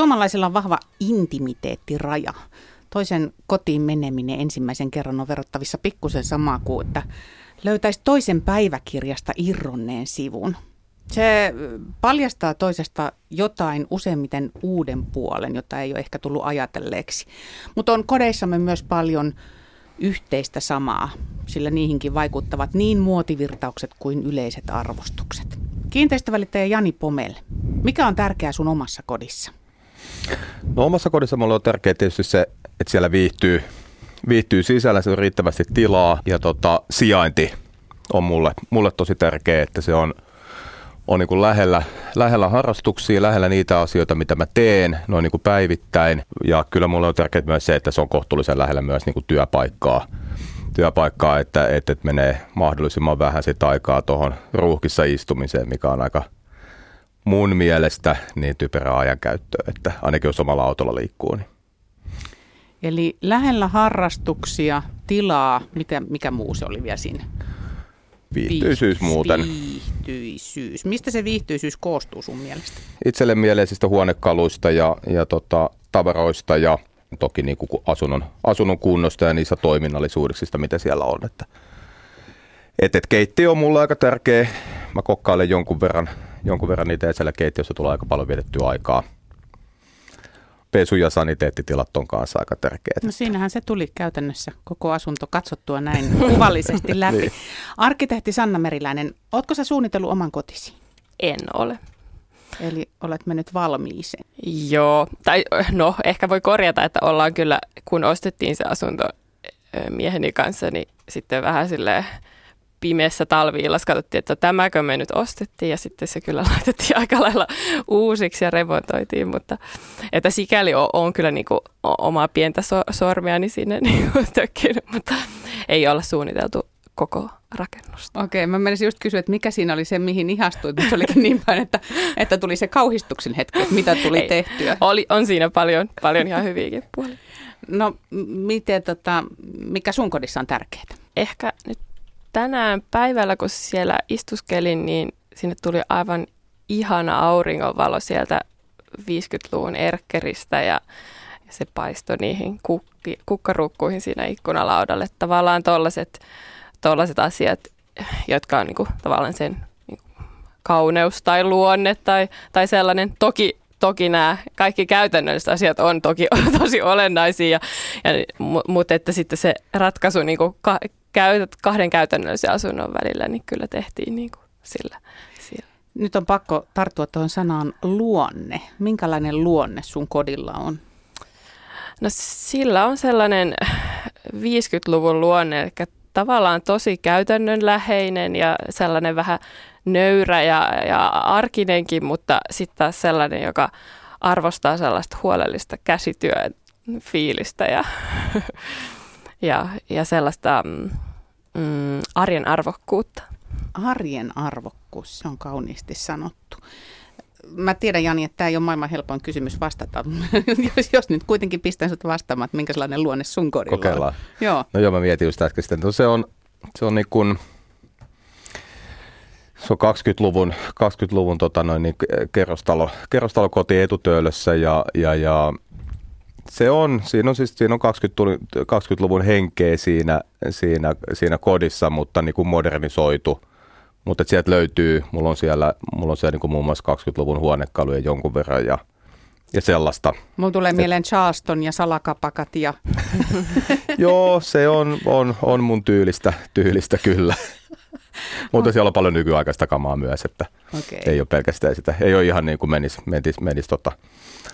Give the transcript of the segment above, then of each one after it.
Suomalaisilla on vahva intimiteettiraja. Toisen kotiin meneminen ensimmäisen kerran on verrattavissa pikkusen samaa kuin, että löytäisi toisen päiväkirjasta irronneen sivun. Se paljastaa toisesta jotain useimmiten uuden puolen, jota ei ole ehkä tullut ajatelleeksi. Mutta on kodeissamme myös paljon yhteistä samaa, sillä niihinkin vaikuttavat niin muotivirtaukset kuin yleiset arvostukset. Kiinteistövälittäjä Jani Pomel, mikä on tärkeää sun omassa kodissa? No omassa kodissa mulle on tärkeää tietysti se, että siellä viihtyy, viihtyy sisällä, se on riittävästi tilaa ja tota, sijainti on mulle, mulle tosi tärkeä, että se on, on niin kuin lähellä, lähellä harrastuksia, lähellä niitä asioita, mitä mä teen, noin niin kuin päivittäin. Ja kyllä mulle on tärkeää myös se, että se on kohtuullisen lähellä myös niin kuin työpaikkaa, työpaikkaa että, että, että menee mahdollisimman vähän sitä aikaa tuohon ruuhkissa istumiseen, mikä on aika mun mielestä niin typerä ajankäyttöä, että ainakin jos omalla autolla liikkuu. Niin. Eli lähellä harrastuksia, tilaa, mikä, mikä muu se oli vielä siinä? Viihtyisyys muuten. Viihtyisyys. Mistä se viihtyisyys koostuu sun mielestä? Itselle mieleisistä huonekaluista ja, ja tota, tavaroista ja toki niin kuin asunnon, asunnon kunnosta ja niistä toiminnallisuuksista, mitä siellä on. Että, et, et keittiö on mulle aika tärkeä. Mä kokkailen jonkun verran, jonkun verran niitä siellä keittiössä tulee aika paljon vietettyä aikaa – pesu- ja saniteettitilat on kanssa aika tärkeät. No siinähän se tuli käytännössä koko asunto katsottua näin kuvallisesti läpi. niin. Arkkitehti Sanna Meriläinen, ootko sä suunnitellut oman kotisi? En ole. Eli olet mennyt valmiiseen. Joo, tai no ehkä voi korjata, että ollaan kyllä, kun ostettiin se asunto mieheni kanssa, niin sitten vähän silleen pimeässä talvi katsottiin, että tämäkö me nyt ostettiin ja sitten se kyllä laitettiin aika lailla uusiksi ja remontoitiin, mutta että sikäli on, on kyllä niin kuin omaa pientä so, sormeani sinne niin tökkinyt, mutta ei olla suunniteltu koko rakennusta. Okei, mä menisin just kysyä, että mikä siinä oli se, mihin ihastuit, mutta se olikin niin päin, että, että tuli se kauhistuksen hetki, että mitä tuli ei, tehtyä. Oli, on siinä paljon, paljon ihan hyviäkin puolia. No, miten, tota, mikä sun kodissa on tärkeää? Ehkä nyt tänään päivällä, kun siellä istuskelin, niin sinne tuli aivan ihana auringonvalo sieltä 50-luvun erkkeristä ja se paistoi niihin kukki, kukkarukkuihin siinä ikkunalaudalle. Tavallaan tollaset, asiat, jotka on niinku, tavallaan sen niinku, kauneus tai luonne tai, tai sellainen. Toki, toki nämä kaikki käytännölliset asiat on toki tosi olennaisia, ja, ja, mutta että sitten se ratkaisu niinku, käytät kahden käytännöllisen asunnon välillä, niin kyllä tehtiin niin kuin sillä. Siellä. Nyt on pakko tarttua tuohon sanaan luonne. Minkälainen luonne sun kodilla on? No sillä on sellainen 50-luvun luonne, eli tavallaan tosi käytännönläheinen ja sellainen vähän nöyrä ja, ja arkinenkin, mutta sitten taas sellainen, joka arvostaa sellaista huolellista käsityön fiilistä ja ja, ja sellaista mm, mm, arjen arvokkuutta. Arjen arvokkuus, se on kauniisti sanottu. Mä tiedän Jani, että tämä ei ole maailman helpoin kysymys vastata, jos, jos nyt kuitenkin pistän sinut vastaamaan, että minkä sellainen luonne sun kodilla Kokeillaan. on. Joo. No joo, mä mietin just äsken sitten. No se on, se on niin kuin, se on 20-luvun, 20-luvun tota noin, niin kerrostalo, kerrostalokoti etutöölössä ja, ja, ja se on, siinä on siis siinä on 20, 20-luvun henkeä siinä, siinä, siinä kodissa, mutta niin kuin modernisoitu. Mutta sieltä löytyy, mulla on siellä, mulla on siellä niin kuin muun muassa 20-luvun huonekaluja jonkun verran ja, ja sellaista. Mulla tulee mieleen Charleston ja salakapakat ja... Joo, se on, on, on mun tyylistä, tyylistä kyllä. Mutta siellä on paljon nykyaikaista kamaa myös, että okay. ei ole pelkästään sitä. Ei ole ihan niin kuin menisi, menisi, menisi tota,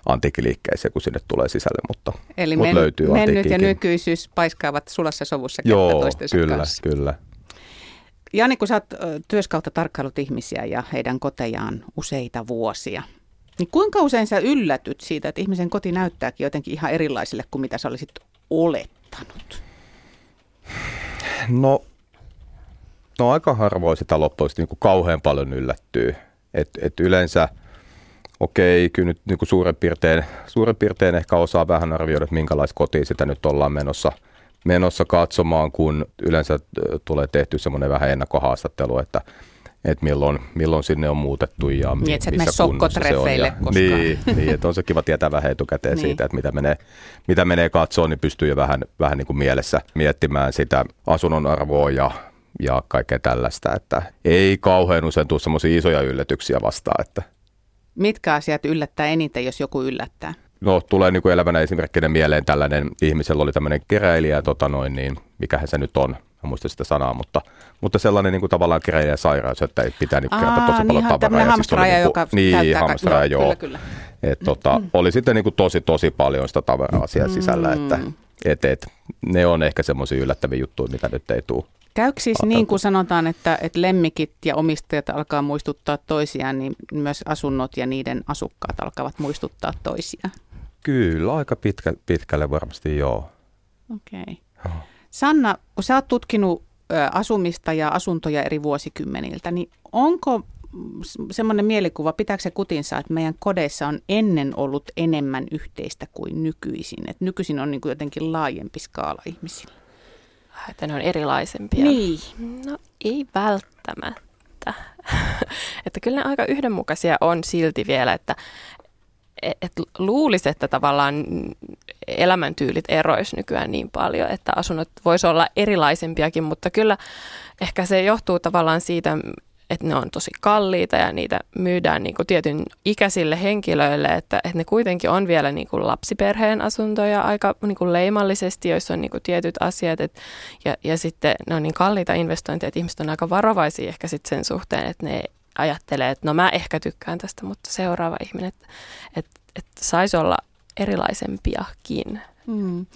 antiikkiliikkeeseen, kun sinne tulee sisälle, mutta, Eli mutta men, löytyy mennyt ja nykyisyys paiskaavat sulassa sovussa Joo, toistensa kyllä, kanssa. kyllä. Jani, kun sä oot työskautta tarkkailut ihmisiä ja heidän kotejaan useita vuosia, niin kuinka usein sä yllätyt siitä, että ihmisen koti näyttääkin jotenkin ihan erilaiselle kuin mitä sä olisit olettanut? No, no aika harvoin sitä loppujen niin kuin kauhean paljon yllättyy. Et, et yleensä – okei, kyllä nyt niin kuin suurin, piirtein, suurin piirtein ehkä osaa vähän arvioida, että minkälaista kotiin sitä nyt ollaan menossa, menossa katsomaan, kun yleensä tulee tehty semmoinen vähän ennakkohaastattelu, että, että milloin, milloin sinne on muutettu ja niin, että missä kunnossa se on. Ja, koskaan. niin, niin, että on se kiva tietää vähän etukäteen niin. siitä, että mitä menee, mitä menee katsoa, niin pystyy jo vähän, vähän niin kuin mielessä miettimään sitä asunnon arvoa ja, ja kaikkea tällaista, että ei kauhean usein tule semmoisia isoja yllätyksiä vastaan. Että. Mitkä asiat yllättää eniten, jos joku yllättää? No tulee niin kuin elävänä esimerkkinä mieleen tällainen, ihmisellä oli tämmöinen keräilijä, tota noin, niin mikähän se nyt on, en muista sitä sanaa, mutta, mutta sellainen niin kuin tavallaan keräilijä sairaus, että ei pitää niin kerätä tosi niin, paljon tavaraa. Hamstraja, niin joka niin, hamstraja, joo. Kyllä, kyllä. Et, tota, mm. Oli sitten niin kuin tosi, tosi paljon sitä tavaraa siellä mm. sisällä, että et, et, ne on ehkä semmoisia yllättäviä juttuja, mitä nyt ei tule. Käykö siis niin kuin sanotaan, että, että lemmikit ja omistajat alkaa muistuttaa toisiaan, niin myös asunnot ja niiden asukkaat alkavat muistuttaa toisiaan? Kyllä, aika pitkä, pitkälle varmasti joo. Okei. Okay. Sanna, kun sä oot tutkinut asumista ja asuntoja eri vuosikymmeniltä, niin onko semmoinen mielikuva, pitääkö se kutinsa, että meidän kodeissa on ennen ollut enemmän yhteistä kuin nykyisin? Että nykyisin on niin kuin jotenkin laajempi skaala ihmisillä. Että ne on erilaisempia. Niin. No ei välttämättä. että kyllä ne aika yhdenmukaisia on silti vielä, että et luulisi, että tavallaan elämäntyylit eroisi nykyään niin paljon, että asunnot voisi olla erilaisempiakin, mutta kyllä ehkä se johtuu tavallaan siitä, että ne on tosi kalliita ja niitä myydään niin kuin tietyn ikäisille henkilöille, että, että ne kuitenkin on vielä niin kuin lapsiperheen asuntoja aika niin kuin leimallisesti, joissa on niin kuin tietyt asiat et, ja, ja sitten ne on niin kalliita investointeja, että ihmiset on aika varovaisia ehkä sitten sen suhteen, että ne ajattelee, että no mä ehkä tykkään tästä, mutta seuraava ihminen, että, että, että saisi olla erilaisempiakin. Mm.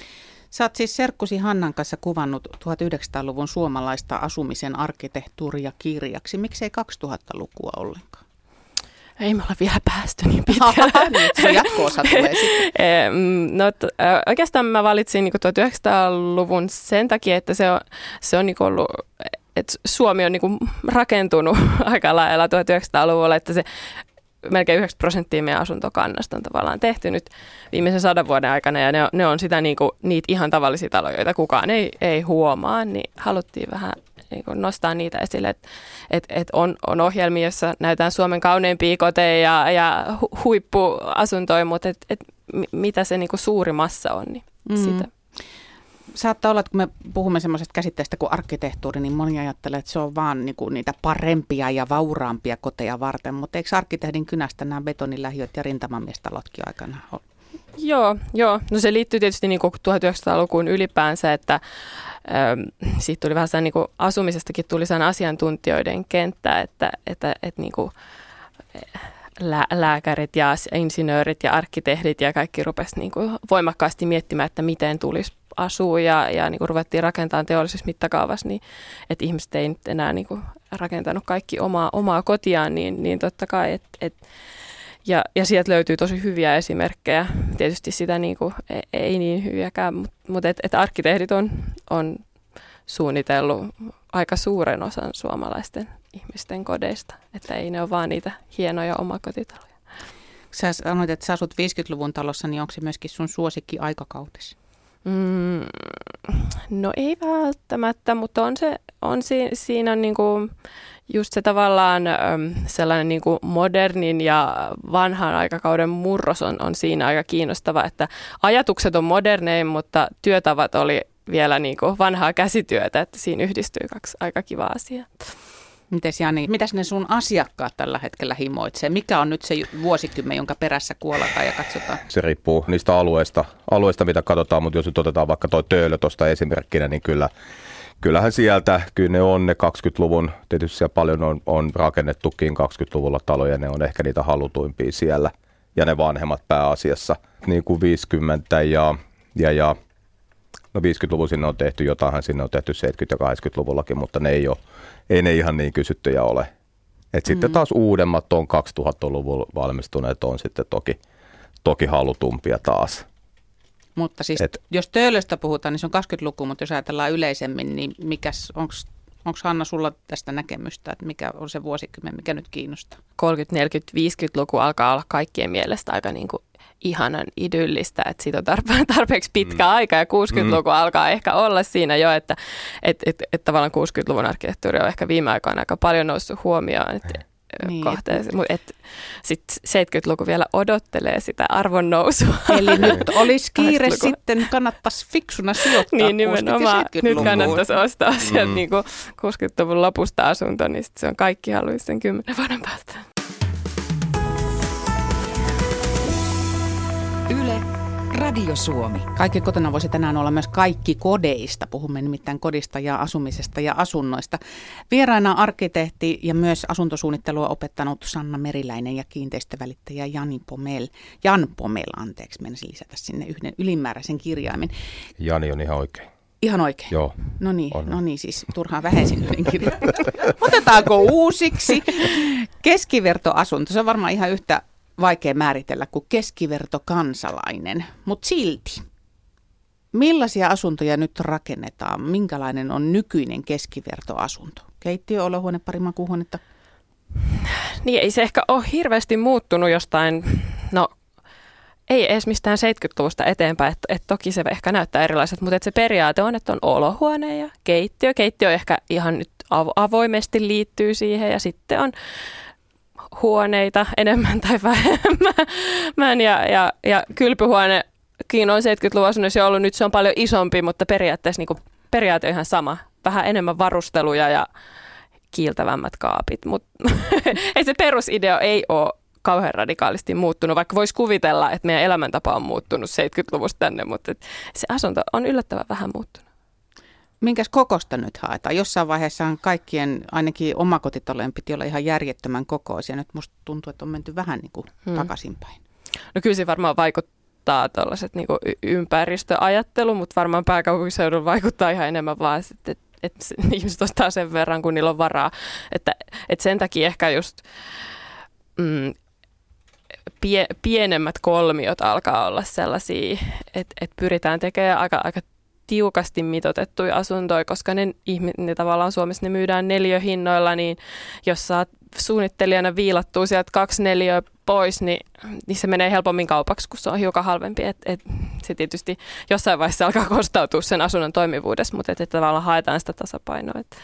Sä oot siis Serkkusi Hannan kanssa kuvannut 1900-luvun suomalaista asumisen arkkitehtuuria kirjaksi. Miksei 2000-lukua ollenkaan? Ei me olla vielä päästy niin pitkälle. niin, se jatko-osa tulee sitten. No, oikeastaan mä valitsin niin 1900-luvun sen takia, että se on, se on niin ollut että Suomi on niin rakentunut aika lailla 1900-luvulla, että se melkein 90 prosenttia meidän asuntokannasta on tavallaan tehty nyt viimeisen sadan vuoden aikana ja ne on, ne on sitä niin kuin, niitä ihan tavallisia taloja, joita kukaan ei, ei huomaa, niin haluttiin vähän niin kuin nostaa niitä esille, että et, et on, on ohjelmia, joissa näytetään Suomen kauneimpia koteja ja, ja huippuasuntoja, mutta et, et, mitä se niin kuin suuri massa on, niin mm. sitä saattaa olla, että kun me puhumme semmoisesta käsitteestä kuin arkkitehtuuri, niin moni ajattelee, että se on vaan niin kuin niitä parempia ja vauraampia koteja varten. Mutta eikö arkkitehdin kynästä nämä betonilähiöt ja rintamamiestalotkin aikana ole? Joo, joo. No se liittyy tietysti niin kuin 1900-lukuun ylipäänsä, että ähm, siitä tuli vähän niin kuin asumisestakin tuli sen asiantuntijoiden kenttä, että, että, että niin kuin, lää, lääkärit ja insinöörit ja arkkitehdit ja kaikki rupesivat niin voimakkaasti miettimään, että miten tulisi asua ja, ja niin kuin ruvettiin rakentamaan teollisessa mittakaavassa, niin että ihmiset ei nyt enää niin kuin rakentanut kaikki omaa, omaa kotiaan, niin, niin totta kai, että et, ja, ja sieltä löytyy tosi hyviä esimerkkejä. Tietysti sitä niin kuin, ei, ei niin hyviäkään, mutta mut et, et arkkitehdit on, on suunnitellut aika suuren osan suomalaisten ihmisten kodeista. Että ei ne ole vaan niitä hienoja omakotitaloja. Sä sanoit, että sä asut 50-luvun talossa, niin onko se myöskin sun suosikki aikakautesi? Mm, no ei välttämättä, mutta on se, on si, siinä on niinku just se tavallaan äm, sellainen niinku modernin ja vanhan aikakauden murros on, on siinä aika kiinnostava, että ajatukset on modernein, mutta työtavat oli vielä niinku vanhaa käsityötä, että siinä yhdistyy kaksi aika kivaa asiaa. Mites Jani, mitäs ne sun asiakkaat tällä hetkellä himoitsee? Mikä on nyt se vuosikymmen, jonka perässä kuolataan ja katsotaan? Se riippuu niistä alueista, alueista mitä katsotaan, mutta jos nyt otetaan vaikka tuo Töölö tuosta esimerkkinä, niin kyllä kyllähän sieltä, kyllä ne on ne 20-luvun, tietysti siellä paljon on, on rakennettukin 20-luvulla taloja, ne on ehkä niitä halutuimpia siellä, ja ne vanhemmat pääasiassa, niin kuin 50 ja, ja, ja no 50-luvun sinne on tehty jotain, sinne on tehty 70- ja 80-luvullakin, mutta ne ei ole ei ne ihan niin kysyttyjä ole. Et mm. Sitten taas uudemmat on 2000-luvulla valmistuneet on sitten toki, toki halutumpia taas. Mutta siis Et, jos töölöstä puhutaan, niin se on 20-luku, mutta jos ajatellaan yleisemmin, niin mikäs, onko Hanna sulla tästä näkemystä, että mikä on se vuosikymmen, mikä nyt kiinnostaa? 30, 40, 50-luku alkaa olla kaikkien mielestä aika niin kuin ihanan idyllistä, että siitä on tarpe- tarpeeksi pitkä mm. aika ja 60-luku mm. alkaa ehkä olla siinä jo, että et, et, et tavallaan 60-luvun arkkitehtuuri on ehkä viime aikoina aika paljon noussut huomioon. Että niin, kohteeseen. Mutta sitten 70-luku vielä odottelee sitä arvon nousua. Eli nyt olisi kiire sitten, kannattaisi fiksuna sijoittaa Niin nimenomaan, nyt kannattaisi ostaa sieltä mm. niin 60-luvun lopusta asunto, niin se on kaikki haluaisi sen kymmenen vuoden päästä. Yle Radio Suomi. Kaikki kotona voisi tänään olla myös kaikki kodeista. Puhumme nimittäin kodista ja asumisesta ja asunnoista. Vieraina arkkitehti ja myös asuntosuunnittelua opettanut Sanna Meriläinen ja kiinteistövälittäjä Jani Pomel. Jan Pomel, anteeksi, menisin lisätä sinne yhden ylimääräisen kirjaimen. Jani on ihan oikein. Ihan oikein? Joo. No niin, no niin siis turhaan vähäisin kirjan. Otetaanko uusiksi? Keskivertoasunto, se on varmaan ihan yhtä vaikea määritellä kuin keskivertokansalainen, mutta silti. Millaisia asuntoja nyt rakennetaan? Minkälainen on nykyinen keskivertoasunto? Keittiö, olohuone, pari makuuhuonetta? Niin ei se ehkä ole hirveästi muuttunut jostain, no ei edes mistään 70-luvusta eteenpäin, että et toki se ehkä näyttää erilaiset, mutta et se periaate on, että on olohuone ja keittiö. Keittiö ehkä ihan nyt avoimesti liittyy siihen ja sitten on huoneita enemmän tai vähemmän ja, ja, ja kylpyhuonekin on 70-luvun asunnossa ollut, nyt se on paljon isompi, mutta periaatteessa niin kuin, periaate on ihan sama. Vähän enemmän varusteluja ja kiiltävämmät kaapit, mutta ei se perusidea ei ole kauhean radikaalisti muuttunut, vaikka voisi kuvitella, että meidän elämäntapa on muuttunut 70-luvusta tänne, mutta se asunto on yllättävän vähän muuttunut. Minkäs kokosta nyt haetaan? Jossain vaiheessa kaikkien, ainakin omakotitalojen piti olla ihan järjettömän kokoisia. Nyt musta tuntuu, että on menty vähän niin kuin hmm. takaisinpäin. No kyllä se varmaan vaikuttaa tuollaiset niin ympäristöajattelu, mutta varmaan pääkaupunkiseudulla vaikuttaa ihan enemmän vaan, että, että, että ihmiset ostaa sen verran, kun niillä on varaa. Että, että sen takia ehkä just mm, pie, pienemmät kolmiot alkaa olla sellaisia, että, että pyritään tekemään aika, aika tiukasti mitotettuja asuntoja, koska ne, ne tavallaan Suomessa ne myydään neljöhinnoilla, niin jos saat suunnittelijana viilattua sieltä kaksi neljöä pois, niin, niin se menee helpommin kaupaksi, kun se on hiukan halvempi. Et, et, se tietysti jossain vaiheessa alkaa kostautua sen asunnon toimivuudessa, mutta et, et tavallaan haetaan sitä tasapainoa. Et,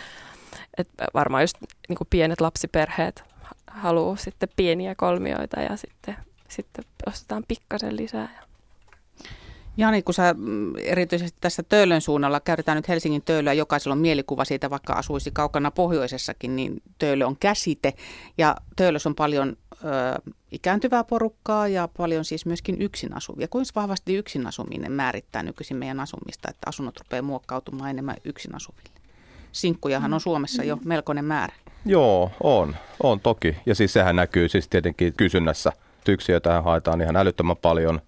et varmaan just niin kuin pienet lapsiperheet haluaa sitten pieniä kolmioita ja sitten, sitten ostetaan pikkasen lisää. Jani, kun sä mm, erityisesti tässä Töölön suunnalla käytetään nyt Helsingin Töölöä, jokaisella on mielikuva siitä, vaikka asuisi kaukana pohjoisessakin, niin Töölö on käsite. Ja Töölössä on paljon ö, ikääntyvää porukkaa ja paljon siis myöskin yksin asuvia. Kuinka vahvasti yksin asuminen määrittää nykyisin meidän asumista, että asunnot rupeaa muokkautumaan enemmän yksin asuville? Sinkkujahan on Suomessa jo melkoinen määrä. Joo, on. On toki. Ja siis sehän näkyy siis tietenkin kysynnässä. Tyksiä tähän haetaan ihan älyttömän paljon –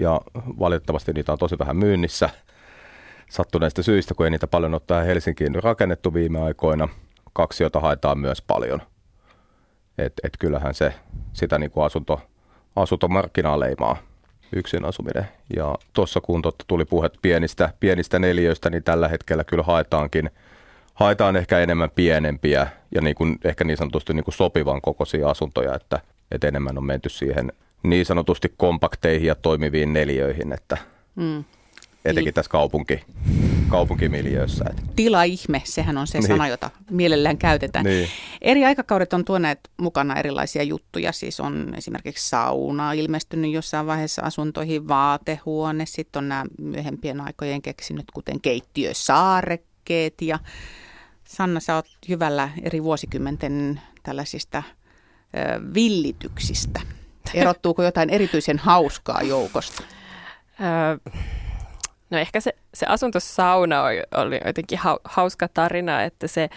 ja valitettavasti niitä on tosi vähän myynnissä sattuneista syistä, kun ei niitä paljon ole tähän Helsinkiin rakennettu viime aikoina. Kaksi, jota haetaan myös paljon. Et, et kyllähän se sitä niin kuin asunto, asuntomarkkinaa leimaa yksin asuminen. Ja tuossa kun totta tuli puhe pienistä, pienistä neljöistä, niin tällä hetkellä kyllä haetaankin, haetaan ehkä enemmän pienempiä ja niin kuin, ehkä niin sanotusti niin kuin sopivan kokoisia asuntoja, että, että enemmän on menty siihen niin sanotusti kompakteihin ja toimiviin neliöihin, että mm. etenkin tässä kaupunki, kaupunkimiljöössä. Tila-ihme, sehän on se niin. sana, jota mielellään käytetään. Niin. Eri aikakaudet on tuoneet mukana erilaisia juttuja, siis on esimerkiksi sauna ilmestynyt jossain vaiheessa asuntoihin, vaatehuone, sitten on nämä myöhempien aikojen keksinyt, kuten keittiösaarekkeet ja Sanna, sä oot hyvällä eri vuosikymmenten tällaisista ö, villityksistä. Erottuuko jotain erityisen hauskaa joukosta? No ehkä se, se asuntosauna oli jotenkin hauska tarina, että se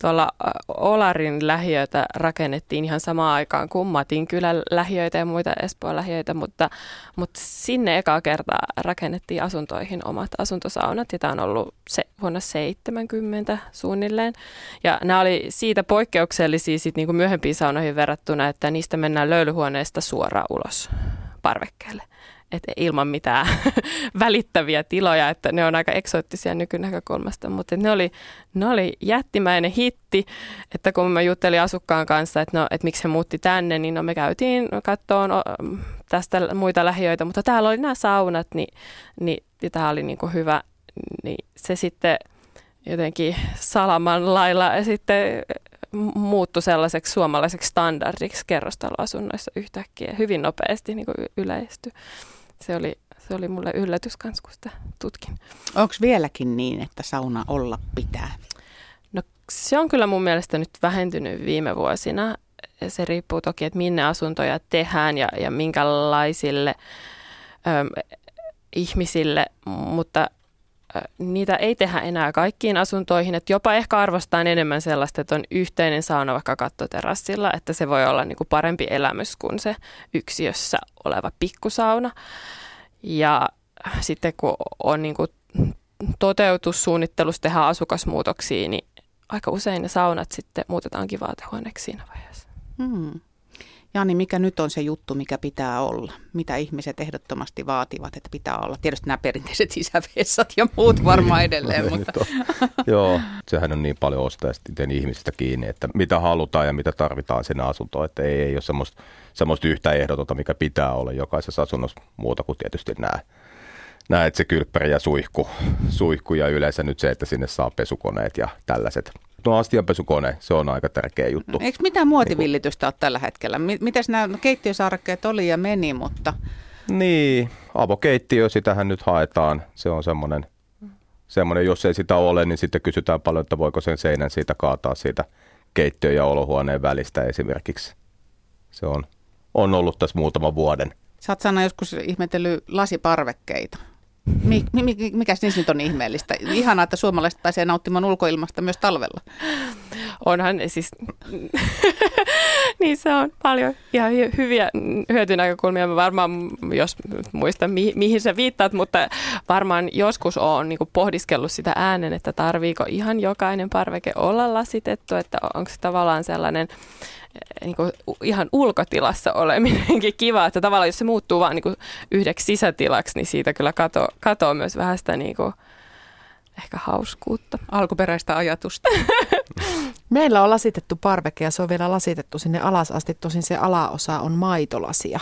tuolla Olarin lähiöitä rakennettiin ihan samaan aikaan kuin Matin kylän lähiöitä ja muita Espoon lähiöitä, mutta, mutta sinne eka kertaa rakennettiin asuntoihin omat asuntosaunat ja tämä on ollut se vuonna 70 suunnilleen. Ja nämä oli siitä poikkeuksellisia sit niin kuin myöhempiin saunoihin verrattuna, että niistä mennään löylyhuoneesta suoraan ulos parvekkeelle. Että ilman mitään välittäviä tiloja, että ne on aika eksoottisia nykynäkökulmasta, mutta ne oli, ne oli jättimäinen hitti, että kun mä juttelin asukkaan kanssa, että, no, että miksi he muutti tänne, niin no me käytiin kattoon tästä muita lähiöitä, mutta täällä oli nämä saunat, niin, niin ja tämä oli niin kuin hyvä, niin se sitten jotenkin salaman lailla ja sitten muuttui sellaiseksi suomalaiseksi standardiksi kerrostaloasunnoissa yhtäkkiä hyvin nopeasti niin kuin yleistyi. Se oli, se oli mulle yllätys kans, kun sitä tutkin. Onko vieläkin niin, että sauna olla pitää? No se on kyllä mun mielestä nyt vähentynyt viime vuosina. Se riippuu toki, että minne asuntoja tehdään ja, ja minkälaisille ö, ihmisille, mutta niitä ei tehdä enää kaikkiin asuntoihin, että jopa ehkä arvostaa enemmän sellaista, että on yhteinen sauna vaikka kattoterassilla, että se voi olla niin kuin parempi elämys kuin se yksiössä oleva pikkusauna. Ja sitten kun on niin kuin toteutussuunnittelussa tehdään asukasmuutoksia, niin aika usein ne saunat sitten muutetaankin vaatehuoneeksi siinä vaiheessa. Hmm. Jani, mikä nyt on se juttu, mikä pitää olla? Mitä ihmiset ehdottomasti vaativat, että pitää olla? Tietysti nämä perinteiset sisävessat ja muut varmaan edelleen. mutta. Joo, sehän on niin paljon ostajista ihmisistä kiinni, että mitä halutaan ja mitä tarvitaan sinne asuntoon. Että ei, ei ole semmoista, semmoista yhtä ehdotonta, mikä pitää olla jokaisessa asunnossa muuta kuin tietysti nämä näet se kylppäri ja suihku, suihku ja yleensä nyt se, että sinne saa pesukoneet ja tällaiset no astianpesukone, se on aika tärkeä juttu. Eikö mitään muotivillitystä ole tällä hetkellä? Mitäs nämä no, keittiösaarekkeet oli ja meni, mutta... Niin, avokeittiö, sitähän nyt haetaan. Se on semmoinen, semmoinen, jos ei sitä ole, niin sitten kysytään paljon, että voiko sen seinän siitä kaataa siitä keittiö- ja olohuoneen välistä esimerkiksi. Se on, on ollut tässä muutaman vuoden. Sä oot joskus ihmetellyt lasiparvekkeita. Mik, mi, mikäs niissä nyt on ihmeellistä? Ihanaa, että suomalaiset pääsee nauttimaan ulkoilmasta myös talvella. Onhan siis, niin se on paljon ihan hyviä hyötynäkökulmia. Mä varmaan, jos muistan mi, mihin sä viittaat, mutta varmaan joskus on niin pohdiskellut sitä äänen, että tarviiko ihan jokainen parveke olla lasitettu, että onko se tavallaan sellainen niin kuin ihan ulkotilassa oleminenkin kiva, että tavallaan jos se muuttuu vaan niin kuin yhdeksi sisätilaksi, niin siitä kyllä kato, katoo myös vähän sitä niin kuin, ehkä hauskuutta. Alkuperäistä ajatusta. Meillä on lasitettu parveke ja se on vielä lasitettu sinne alas asti. Tosin se alaosa on maitolasia.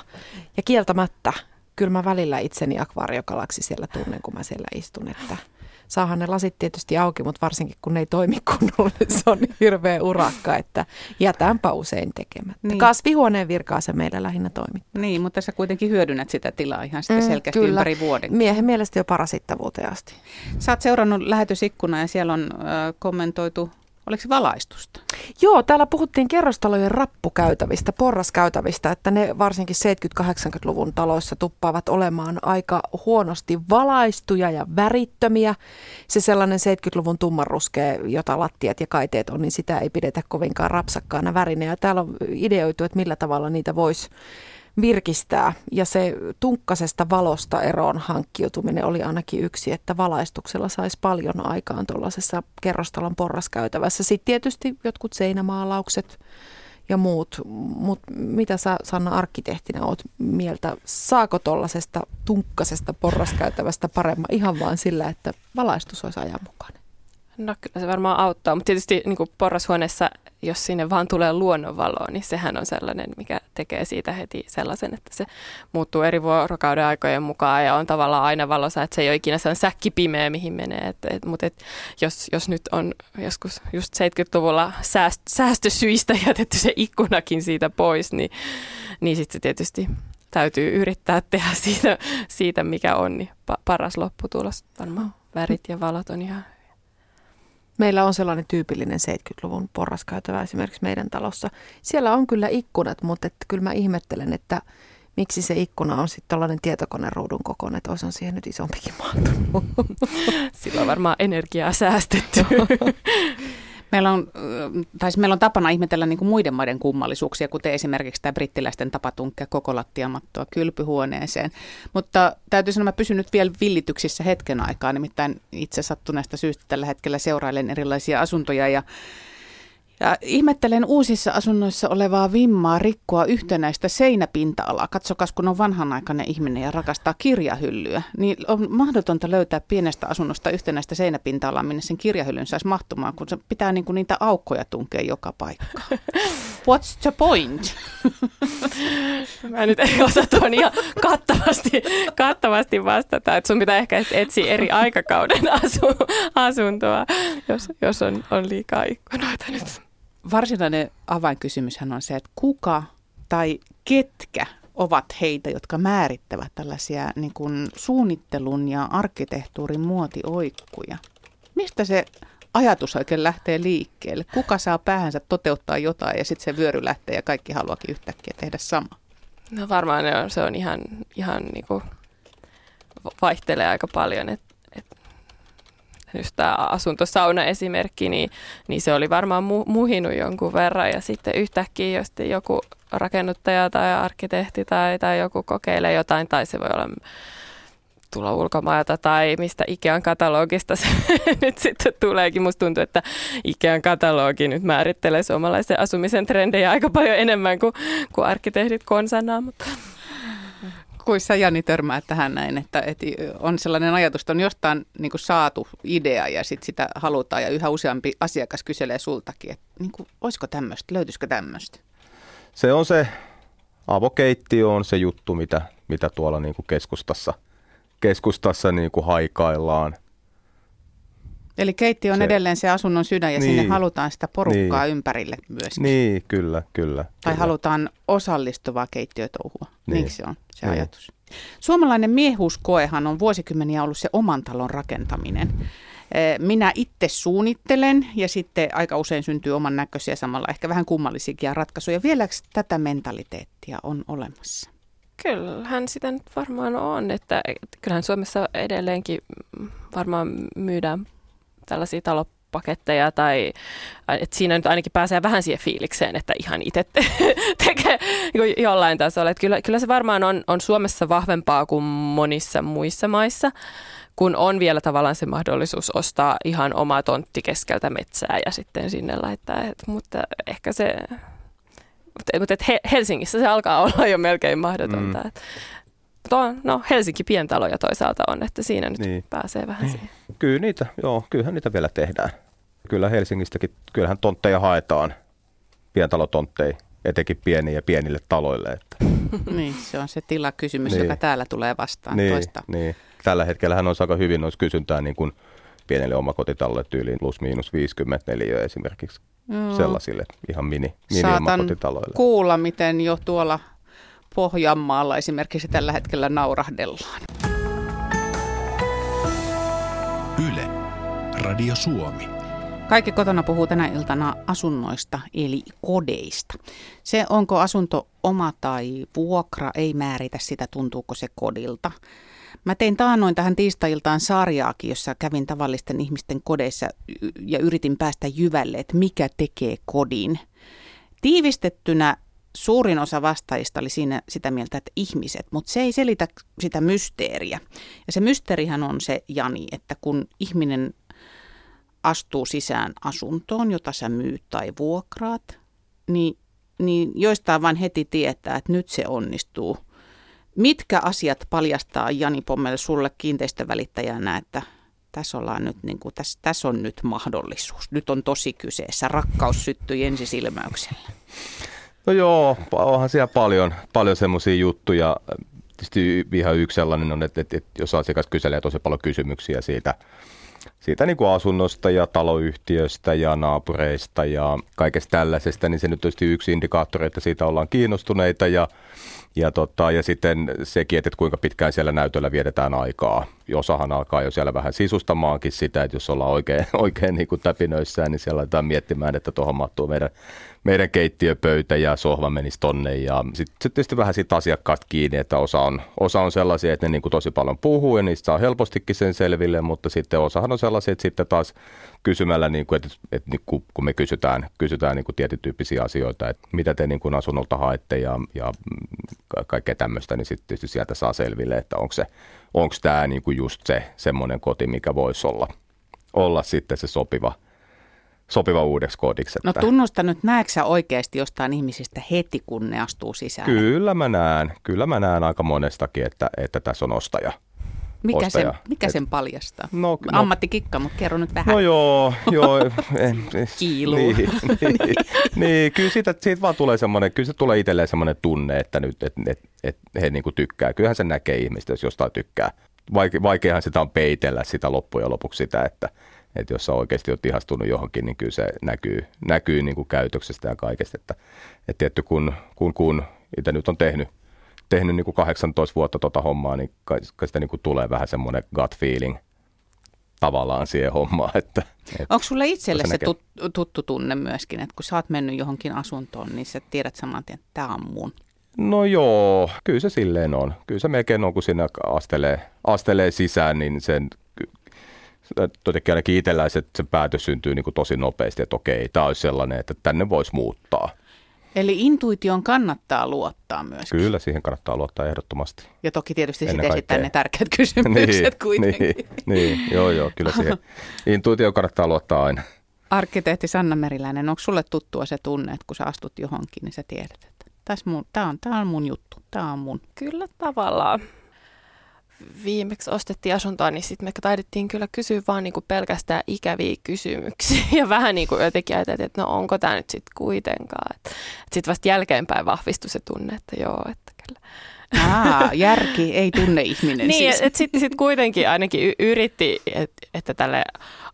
Ja kieltämättä, kyllä mä välillä itseni akvaariokalaksi siellä tunnen, kun mä siellä istun, että – saahan ne lasit tietysti auki, mutta varsinkin kun ne ei toimi kunnolla, niin se on hirveä urakka, että jätänpä usein tekemättä. Niin. Kasvihuoneen virkaa se meillä lähinnä toimittaa. Niin, mutta sä kuitenkin hyödynnät sitä tilaa ihan sitten mm, selkeästi kyllä. ympäri vuoden. Miehen mielestä jo parasittavuuteen asti. Sä oot seurannut lähetysikkunaa ja siellä on äh, kommentoitu Oliko se valaistusta? Joo, täällä puhuttiin kerrostalojen rappukäytävistä, porraskäytävistä, että ne varsinkin 70-80-luvun taloissa tuppaavat olemaan aika huonosti valaistuja ja värittömiä. Se sellainen 70-luvun tummanruskea, jota lattiat ja kaiteet on, niin sitä ei pidetä kovinkaan rapsakkaana värinä. Ja täällä on ideoitu, että millä tavalla niitä voisi virkistää. Ja se tunkkasesta valosta eroon hankkiutuminen oli ainakin yksi, että valaistuksella saisi paljon aikaan tuollaisessa kerrostalon porraskäytävässä. Sitten tietysti jotkut seinämaalaukset ja muut. Mutta mitä sä Sanna arkkitehtinä oot mieltä? Saako tuollaisesta tunkkasesta porraskäytävästä paremman ihan vaan sillä, että valaistus olisi ajanmukainen? No kyllä se varmaan auttaa, mutta tietysti niin kuin porrashuoneessa, jos sinne vaan tulee luonnonvaloa, niin sehän on sellainen, mikä tekee siitä heti sellaisen, että se muuttuu eri vuorokauden aikojen mukaan ja on tavallaan aina valossa, että se ei ole ikinä sellainen säkki pimeä, mihin menee. Et, et, mutta et, jos, jos nyt on joskus just 70-luvulla sääst, säästösyistä jätetty se ikkunakin siitä pois, niin, niin sitten se tietysti täytyy yrittää tehdä siitä, siitä mikä on, niin paras lopputulos varmaan värit ja valot on ihan Meillä on sellainen tyypillinen 70-luvun porraskäytävä esimerkiksi meidän talossa. Siellä on kyllä ikkunat, mutta että kyllä mä ihmettelen, että miksi se ikkuna on sitten tällainen tietokoneruudun kokoinen, että olisi siihen nyt isompikin mahtunut. Sillä on varmaan energiaa säästetty. Meillä on, tai siis meillä on tapana ihmetellä niin kuin muiden maiden kummallisuuksia, kuten esimerkiksi tämä brittiläisten tapa tunkkea koko lattiamattoa kylpyhuoneeseen. Mutta täytyy sanoa, että pysyn nyt vielä villityksissä hetken aikaa, nimittäin itse sattuneesta syystä tällä hetkellä seurailen erilaisia asuntoja ja Ja ihmettelen uusissa asunnoissa olevaa vimmaa rikkoa yhtenäistä seinäpinta-alaa. Katsokas, kun on vanhanaikainen ihminen ja rakastaa kirjahyllyä, niin on mahdotonta löytää pienestä asunnosta yhtenäistä seinäpinta-alaa, minne sen kirjahyllyn saisi mahtumaan, kun se pitää niinku niitä aukkoja tunkea joka paikkaan. What's the point? Mä nyt ehkä osaa tuon ihan kattavasti, kattavasti vastata, että sun pitää ehkä etsiä eri aikakauden asu, asuntoa, jos, jos on, on liikaa ikkunoita nyt. Varsinainen avainkysymyshän on se, että kuka tai ketkä ovat heitä, jotka määrittävät tällaisia niin kuin suunnittelun ja arkkitehtuurin muotioikkuja. Mistä se ajatus oikein lähtee liikkeelle? Kuka saa päähänsä toteuttaa jotain ja sitten se vyöry lähtee ja kaikki haluakin yhtäkkiä tehdä sama? No varmaan se on ihan, ihan niin kuin vaihtelee aika paljon. Et, et, just tämä asuntosauna esimerkki, niin, niin se oli varmaan mu, muhinut jonkun verran ja sitten yhtäkkiä jos joku rakennuttaja tai arkkitehti tai, tai joku kokeilee jotain tai se voi olla tulla ulkomailta tai mistä Ikean katalogista se nyt sitten tuleekin. Musta tuntuu, että Ikean katalogi nyt määrittelee suomalaisen asumisen trendejä aika paljon enemmän kuin, kuin arkkitehdit konsanaan. Mutta sä Jani törmäät tähän näin, että, että on sellainen ajatus, että on jostain niin kuin saatu idea ja sit sitä halutaan ja yhä useampi asiakas kyselee sultakin, että niin kuin, olisiko tämmöistä, löytyisikö tämmöistä? Se on se avokeittiö on se juttu, mitä, mitä tuolla niin kuin keskustassa, keskustassa niin kuin haikaillaan. Eli keittiö on se, edelleen se asunnon sydän ja niin, sinne halutaan sitä porukkaa niin, ympärille myöskin. Niin, kyllä, kyllä. Tai kyllä. halutaan osallistuvaa keittiötouhua. Niin. Niin se on se niin. ajatus. Suomalainen miehuuskoehan on vuosikymmeniä ollut se oman talon rakentaminen. Eh, minä itse suunnittelen ja sitten aika usein syntyy oman näköisiä samalla ehkä vähän kummallisiakin ratkaisuja. Vieläkö tätä mentaliteettia on olemassa? Kyllähän sitä nyt varmaan on, että kyllähän Suomessa edelleenkin varmaan myydään tällaisia talopaketteja tai että siinä nyt ainakin pääsee vähän siihen fiilikseen, että ihan itse te- tekee niin jollain tasolla. Että kyllä, kyllä se varmaan on, on Suomessa vahvempaa kuin monissa muissa maissa kun on vielä tavallaan se mahdollisuus ostaa ihan oma tontti keskeltä metsää ja sitten sinne laittaa. Et, mutta ehkä se, mutta, Helsingissä se alkaa olla jo melkein mahdotonta. Mm. Et, to, no Helsinki pientaloja toisaalta on, että siinä nyt niin. pääsee vähän siihen. Kyllä niitä, joo, kyllähän niitä vielä tehdään. Kyllä Helsingistäkin, kyllähän tontteja haetaan, pientalotontteja, etenkin pieniä ja pienille taloille. Että. niin, se on se tilakysymys, niin. joka täällä tulee vastaan niin, toista. Niin. Tällä hetkellä on aika hyvin noissa kysyntää niin kuin pienelle omakotitalolle tyyliin plus miinus 54 esimerkiksi Joo. sellaisille ihan mini, mini Saatan omakotitaloille. kuulla, miten jo tuolla Pohjanmaalla esimerkiksi tällä hetkellä naurahdellaan. Yle, Radio Suomi. Kaikki kotona puhuu tänä iltana asunnoista eli kodeista. Se onko asunto oma tai vuokra ei määritä sitä, tuntuuko se kodilta. Mä tein taannoin tähän tiistailtaan sarjaakin, jossa kävin tavallisten ihmisten kodeissa ja yritin päästä jyvälle, että mikä tekee kodin. Tiivistettynä suurin osa vastaajista oli siinä sitä mieltä, että ihmiset, mutta se ei selitä sitä mysteeriä. Ja se mysteerihän on se, Jani, että kun ihminen astuu sisään asuntoon, jota sä myyt tai vuokraat, niin, niin joistain vain heti tietää, että nyt se onnistuu. Mitkä asiat paljastaa Jani Pommel sulle kiinteistövälittäjänä, että tässä, ollaan nyt, niin kuin, tässä, tässä on nyt mahdollisuus. Nyt on tosi kyseessä. Rakkaus syttyi ensisilmäyksellä. No joo, onhan siellä paljon, paljon semmoisia juttuja. Tietysti ihan yksi sellainen on, että, että, että jos asiakas kyselee tosi paljon kysymyksiä siitä, siitä niin kuin asunnosta ja taloyhtiöstä ja naapureista ja kaikesta tällaisesta, niin se nyt tietysti yksi indikaattori, että siitä ollaan kiinnostuneita ja ja, tota, ja sitten sekin, että kuinka pitkään siellä näytöllä vietetään aikaa. Osahan alkaa jo siellä vähän sisustamaankin sitä, että jos ollaan oikein, oikein niin kuin täpinöissään, niin siellä aletaan miettimään, että tuohon mahtuu meidän, meidän keittiöpöytä ja sohva menisi tonne. Ja sitten sit tietysti vähän siitä asiakkaasta kiinni, että osa on, osa on sellaisia, että ne niin kuin tosi paljon puhuu ja niistä saa helpostikin sen selville, mutta sitten osahan on sellaisia, että sitten taas kysymällä, niin kuin, että, että niin kuin, kun me kysytään, kysytään niin kuin tietyn tyyppisiä asioita, että mitä te niin kuin asunnolta haette ja, ja kaikkea tämmöistä, niin sitten tietysti sieltä saa selville, että onko se, onko tämä niin kuin just se semmoinen koti, mikä voisi olla, olla sitten se sopiva, sopiva uudeksi kodiksi. No että tunnusta nyt, näetkö sä oikeasti jostain ihmisistä heti, kun ne astuu sisään? Kyllä mä näen, kyllä mä näen aika monestakin, että, että tässä on ostaja. Mikä, sen, ostaja. mikä Et- sen paljastaa? No, no, Ammattikikka, mutta kerro nyt vähän. no joo, joo. eh, eh, Kiiluu. Niin, niin, niin, kyllä siitä, siitä vaan tulee semmoinen, kyllä se tulee itselleen semmoinen tunne, että nyt, et, et, et he niinku tykkää. Kyllähän se näkee ihmistä, jos jostain tykkää. Vaike, vaikeahan sitä on peitellä sitä loppujen lopuksi sitä, että, että jos sä oikeasti oot ihastunut johonkin, niin kyllä se näkyy, näkyy niin kuin käytöksestä ja kaikesta. Että, että tietty kun, kun, kun itse nyt on tehnyt, tehnyt niin kuin 18 vuotta tota hommaa, niin kai, kai sitä niin kuin tulee vähän semmoinen gut feeling tavallaan siihen hommaan. Että, että Onko sulle itselle Se se näkee. tut, tuttu tunne myöskin, että kun sä oot mennyt johonkin asuntoon, niin sä tiedät saman tien, että tämä on mun. No joo, kyllä se silleen on. Kyllä se melkein on, kun sinne astelee, astelee sisään, niin sen jotenkin ainakin itsellään se, se päätös syntyy niin kuin tosi nopeasti, että okei, tämä olisi sellainen, että tänne voisi muuttaa. Eli intuition kannattaa luottaa myöskin. Kyllä siihen kannattaa luottaa ehdottomasti. Ja toki tietysti sitten esittää ne tärkeät kysymykset kuitenkin. niin, niin, joo, joo, kyllä siihen intuitio kannattaa luottaa aina. Arkkitehti Sanna Meriläinen, onko sulle tuttua se tunne, että kun sä astut johonkin, niin sä tiedät, että tämä on, tää on mun juttu, tämä on mun. Kyllä tavallaan. Viimeksi ostettiin asuntoa, niin sitten me taidettiin kyllä kysyä vaan niinku pelkästään ikäviä kysymyksiä. Ja vähän niin kuin jotenkin ajateltiin, että no onko tämä nyt sitten kuitenkaan. Sitten vasta jälkeenpäin vahvistui se tunne, että joo, että kyllä. Aa, järki ei tunne ihminen Niin, siis. että et sitten sit kuitenkin ainakin y- yritti, et, että tälle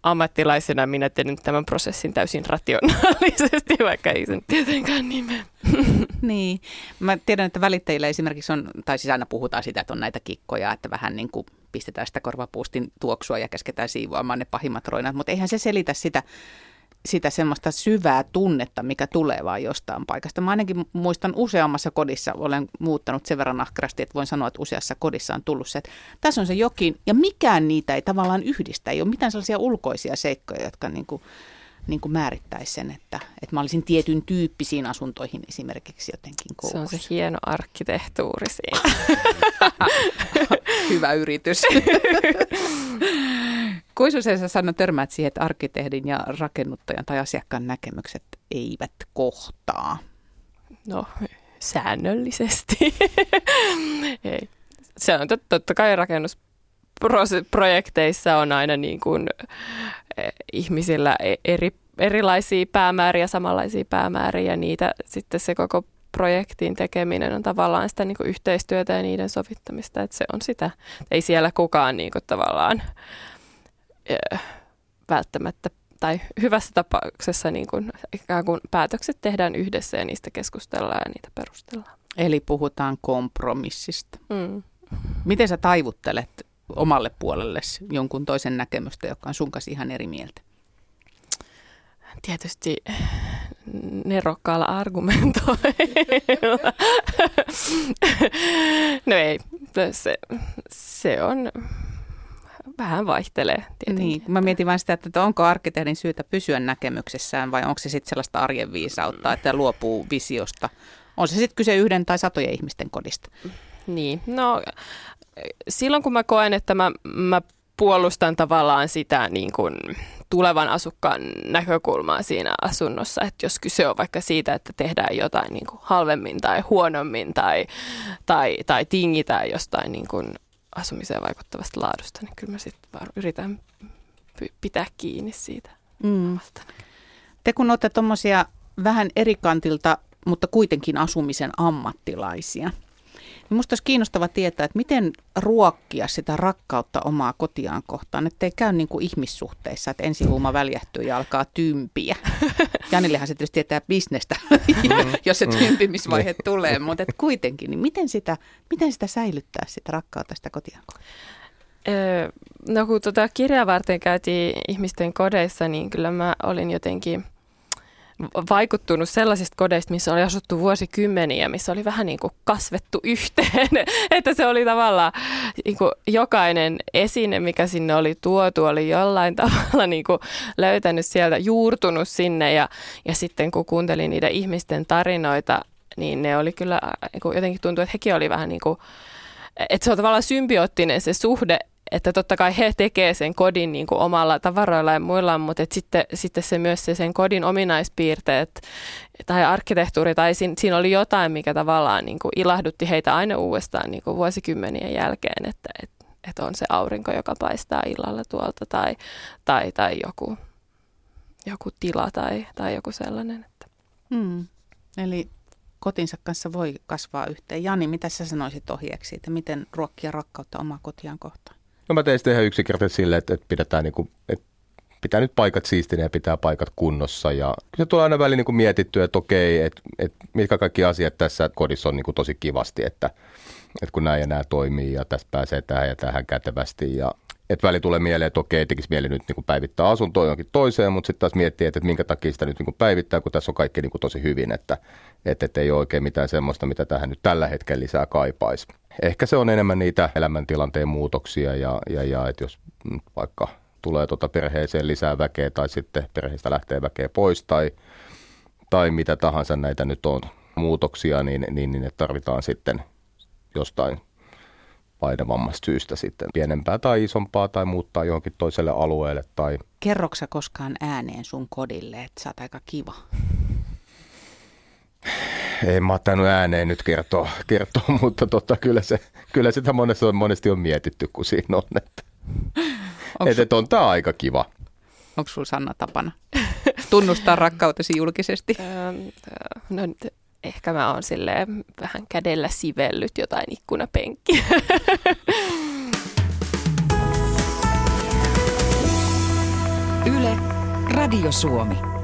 ammattilaisena minä teen tämän prosessin täysin rationaalisesti, vaikka ei sen tietenkään nimeä. Niin. Mä tiedän, että välittäjillä esimerkiksi on, tai siis aina puhutaan sitä, että on näitä kikkoja, että vähän niin kuin pistetään sitä korvapuustin tuoksua ja käsketään siivoamaan ne pahimmat roinat, mutta eihän se selitä sitä, sitä semmoista syvää tunnetta, mikä tulee vaan jostain paikasta. Mä ainakin muistan useammassa kodissa, olen muuttanut sen verran ahkerasti, että voin sanoa, että useassa kodissa on tullut se, että tässä on se jokin, ja mikään niitä ei tavallaan yhdistä, ei ole mitään sellaisia ulkoisia seikkoja, jotka niin kuin, niin kuin määrittäisi sen, että, että mä olisin tietyn tyyppisiin asuntoihin esimerkiksi jotenkin Se on se koukussa. hieno arkkitehtuuri siinä. Hyvä yritys. Kuinka sä Sanna törmäät siihen, että arkkitehdin ja rakennuttajan tai asiakkaan näkemykset eivät kohtaa? No, säännöllisesti. Ei. Se on tot- totta kai rakennusprojekteissa on aina niin kuin, eh, ihmisillä e- eri, erilaisia päämääriä, samanlaisia päämääriä ja niitä sitten se koko projektin tekeminen on tavallaan sitä niin yhteistyötä ja niiden sovittamista, että se on sitä. Ei siellä kukaan niin kuin tavallaan välttämättä tai hyvässä tapauksessa niin kuin, ikään kuin päätökset tehdään yhdessä ja niistä keskustellaan ja niitä perustellaan. Eli puhutaan kompromissista. Mm. Miten sä taivuttelet omalle puolellesi jonkun toisen näkemystä, joka on sun kanssa ihan eri mieltä? Tietysti nerokkaalla argumentoilla. no ei, se, se on, vähän vaihtelee tietenkin. Niin, mä mietin vain sitä, että onko arkkitehdin syytä pysyä näkemyksessään vai onko se sitten sellaista arjen viisautta, että luopuu visiosta. On se sitten kyse yhden tai satojen ihmisten kodista. Niin, no silloin kun mä koen, että mä, mä puolustan tavallaan sitä niin kuin tulevan asukkaan näkökulmaa siinä asunnossa, että jos kyse on vaikka siitä, että tehdään jotain niin kuin halvemmin tai huonommin tai, tai, tai tingitään jostain niin kuin asumiseen vaikuttavasta laadusta, niin kyllä mä sitten vaan yritän pitää kiinni siitä. Mm. Te kun olette tuommoisia vähän eri kantilta, mutta kuitenkin asumisen ammattilaisia, niin musta olisi kiinnostava tietää, että miten ruokkia sitä rakkautta omaa kotiaan kohtaan, ettei käy niin kuin ihmissuhteissa, että ensihuuma väljähtyy ja alkaa tympiä. Janillehan se tietysti tietää bisnestä, jos se tympimisvaihe tulee, mutta et kuitenkin, niin miten sitä, miten sitä säilyttää sitä rakkautta sitä kotiaan kohtaan? Öö, No kun tota kirjaa varten käytiin ihmisten kodeissa, niin kyllä mä olin jotenkin vaikuttunut sellaisista kodeista, missä oli asuttu vuosikymmeniä, missä oli vähän niin kuin kasvettu yhteen. että se oli tavallaan niin kuin jokainen esine, mikä sinne oli tuotu, oli jollain tavalla niin kuin löytänyt sieltä, juurtunut sinne. Ja, ja sitten kun kuuntelin niiden ihmisten tarinoita, niin ne oli kyllä, niin kuin jotenkin tuntui, että hekin oli vähän niin kuin, että se on tavallaan symbioottinen se suhde, että totta kai he tekevät sen kodin niin kuin omalla tavaroilla ja muilla, mutta että sitten, sitten se myös se sen kodin ominaispiirteet tai arkkitehtuuri tai siinä, siinä oli jotain, mikä tavallaan niin kuin ilahdutti heitä aina uudestaan niin kuin vuosikymmenien jälkeen, että, että, että on se aurinko, joka paistaa illalla tuolta tai, tai, tai joku, joku tila tai, tai joku sellainen. Että. Hmm. Eli kotinsa kanssa voi kasvaa yhteen. Jani, mitä sä sanoisit ohjeeksi, että miten ruokkia rakkautta omaa kotiaan kohtaan? No mä tein sitä ihan yksinkertaisesti silleen, että, että pidetään niin kuin, että pitää nyt paikat siistinä ja pitää paikat kunnossa. Ja se tulee aina väliin niin mietittyä, että okei, että, että mitkä kaikki asiat tässä kodissa on niin kuin tosi kivasti, että, että kun näin ja nämä toimii ja tästä pääsee tähän ja tähän kätevästi. Ja että väli tulee mieleen, että okei, tekisi mieli nyt niin päivittää asuntoa johonkin toiseen, mutta sitten taas miettii, että, että minkä takia sitä nyt niin päivittää, kun tässä on kaikki niin tosi hyvin, että, että, että ei ole oikein mitään semmoista, mitä tähän nyt tällä hetkellä lisää kaipaisi. Ehkä se on enemmän niitä elämäntilanteen muutoksia ja, ja, ja että jos vaikka tulee tuota perheeseen lisää väkeä tai sitten perheestä lähtee väkeä pois tai, tai mitä tahansa näitä nyt on muutoksia, niin, niin, niin tarvitaan sitten jostain painavammasta syystä sitten pienempää tai isompaa tai muuttaa johonkin toiselle alueelle. Tai... Kerroksa koskaan ääneen sun kodille, että sä oot aika kiva? Ei mä oon ääneen nyt kertoa, kertoa mutta tota, kyllä, se, kyllä sitä monesti on, monesti on mietitty, kun siinä on. Että, että, että on tämä aika kiva. Onko sulla Sanna tapana tunnustaa rakkautesi julkisesti? no ehkä mä oon silleen vähän kädellä sivellyt jotain ikkunapenkkiä. Yle, Radio Suomi.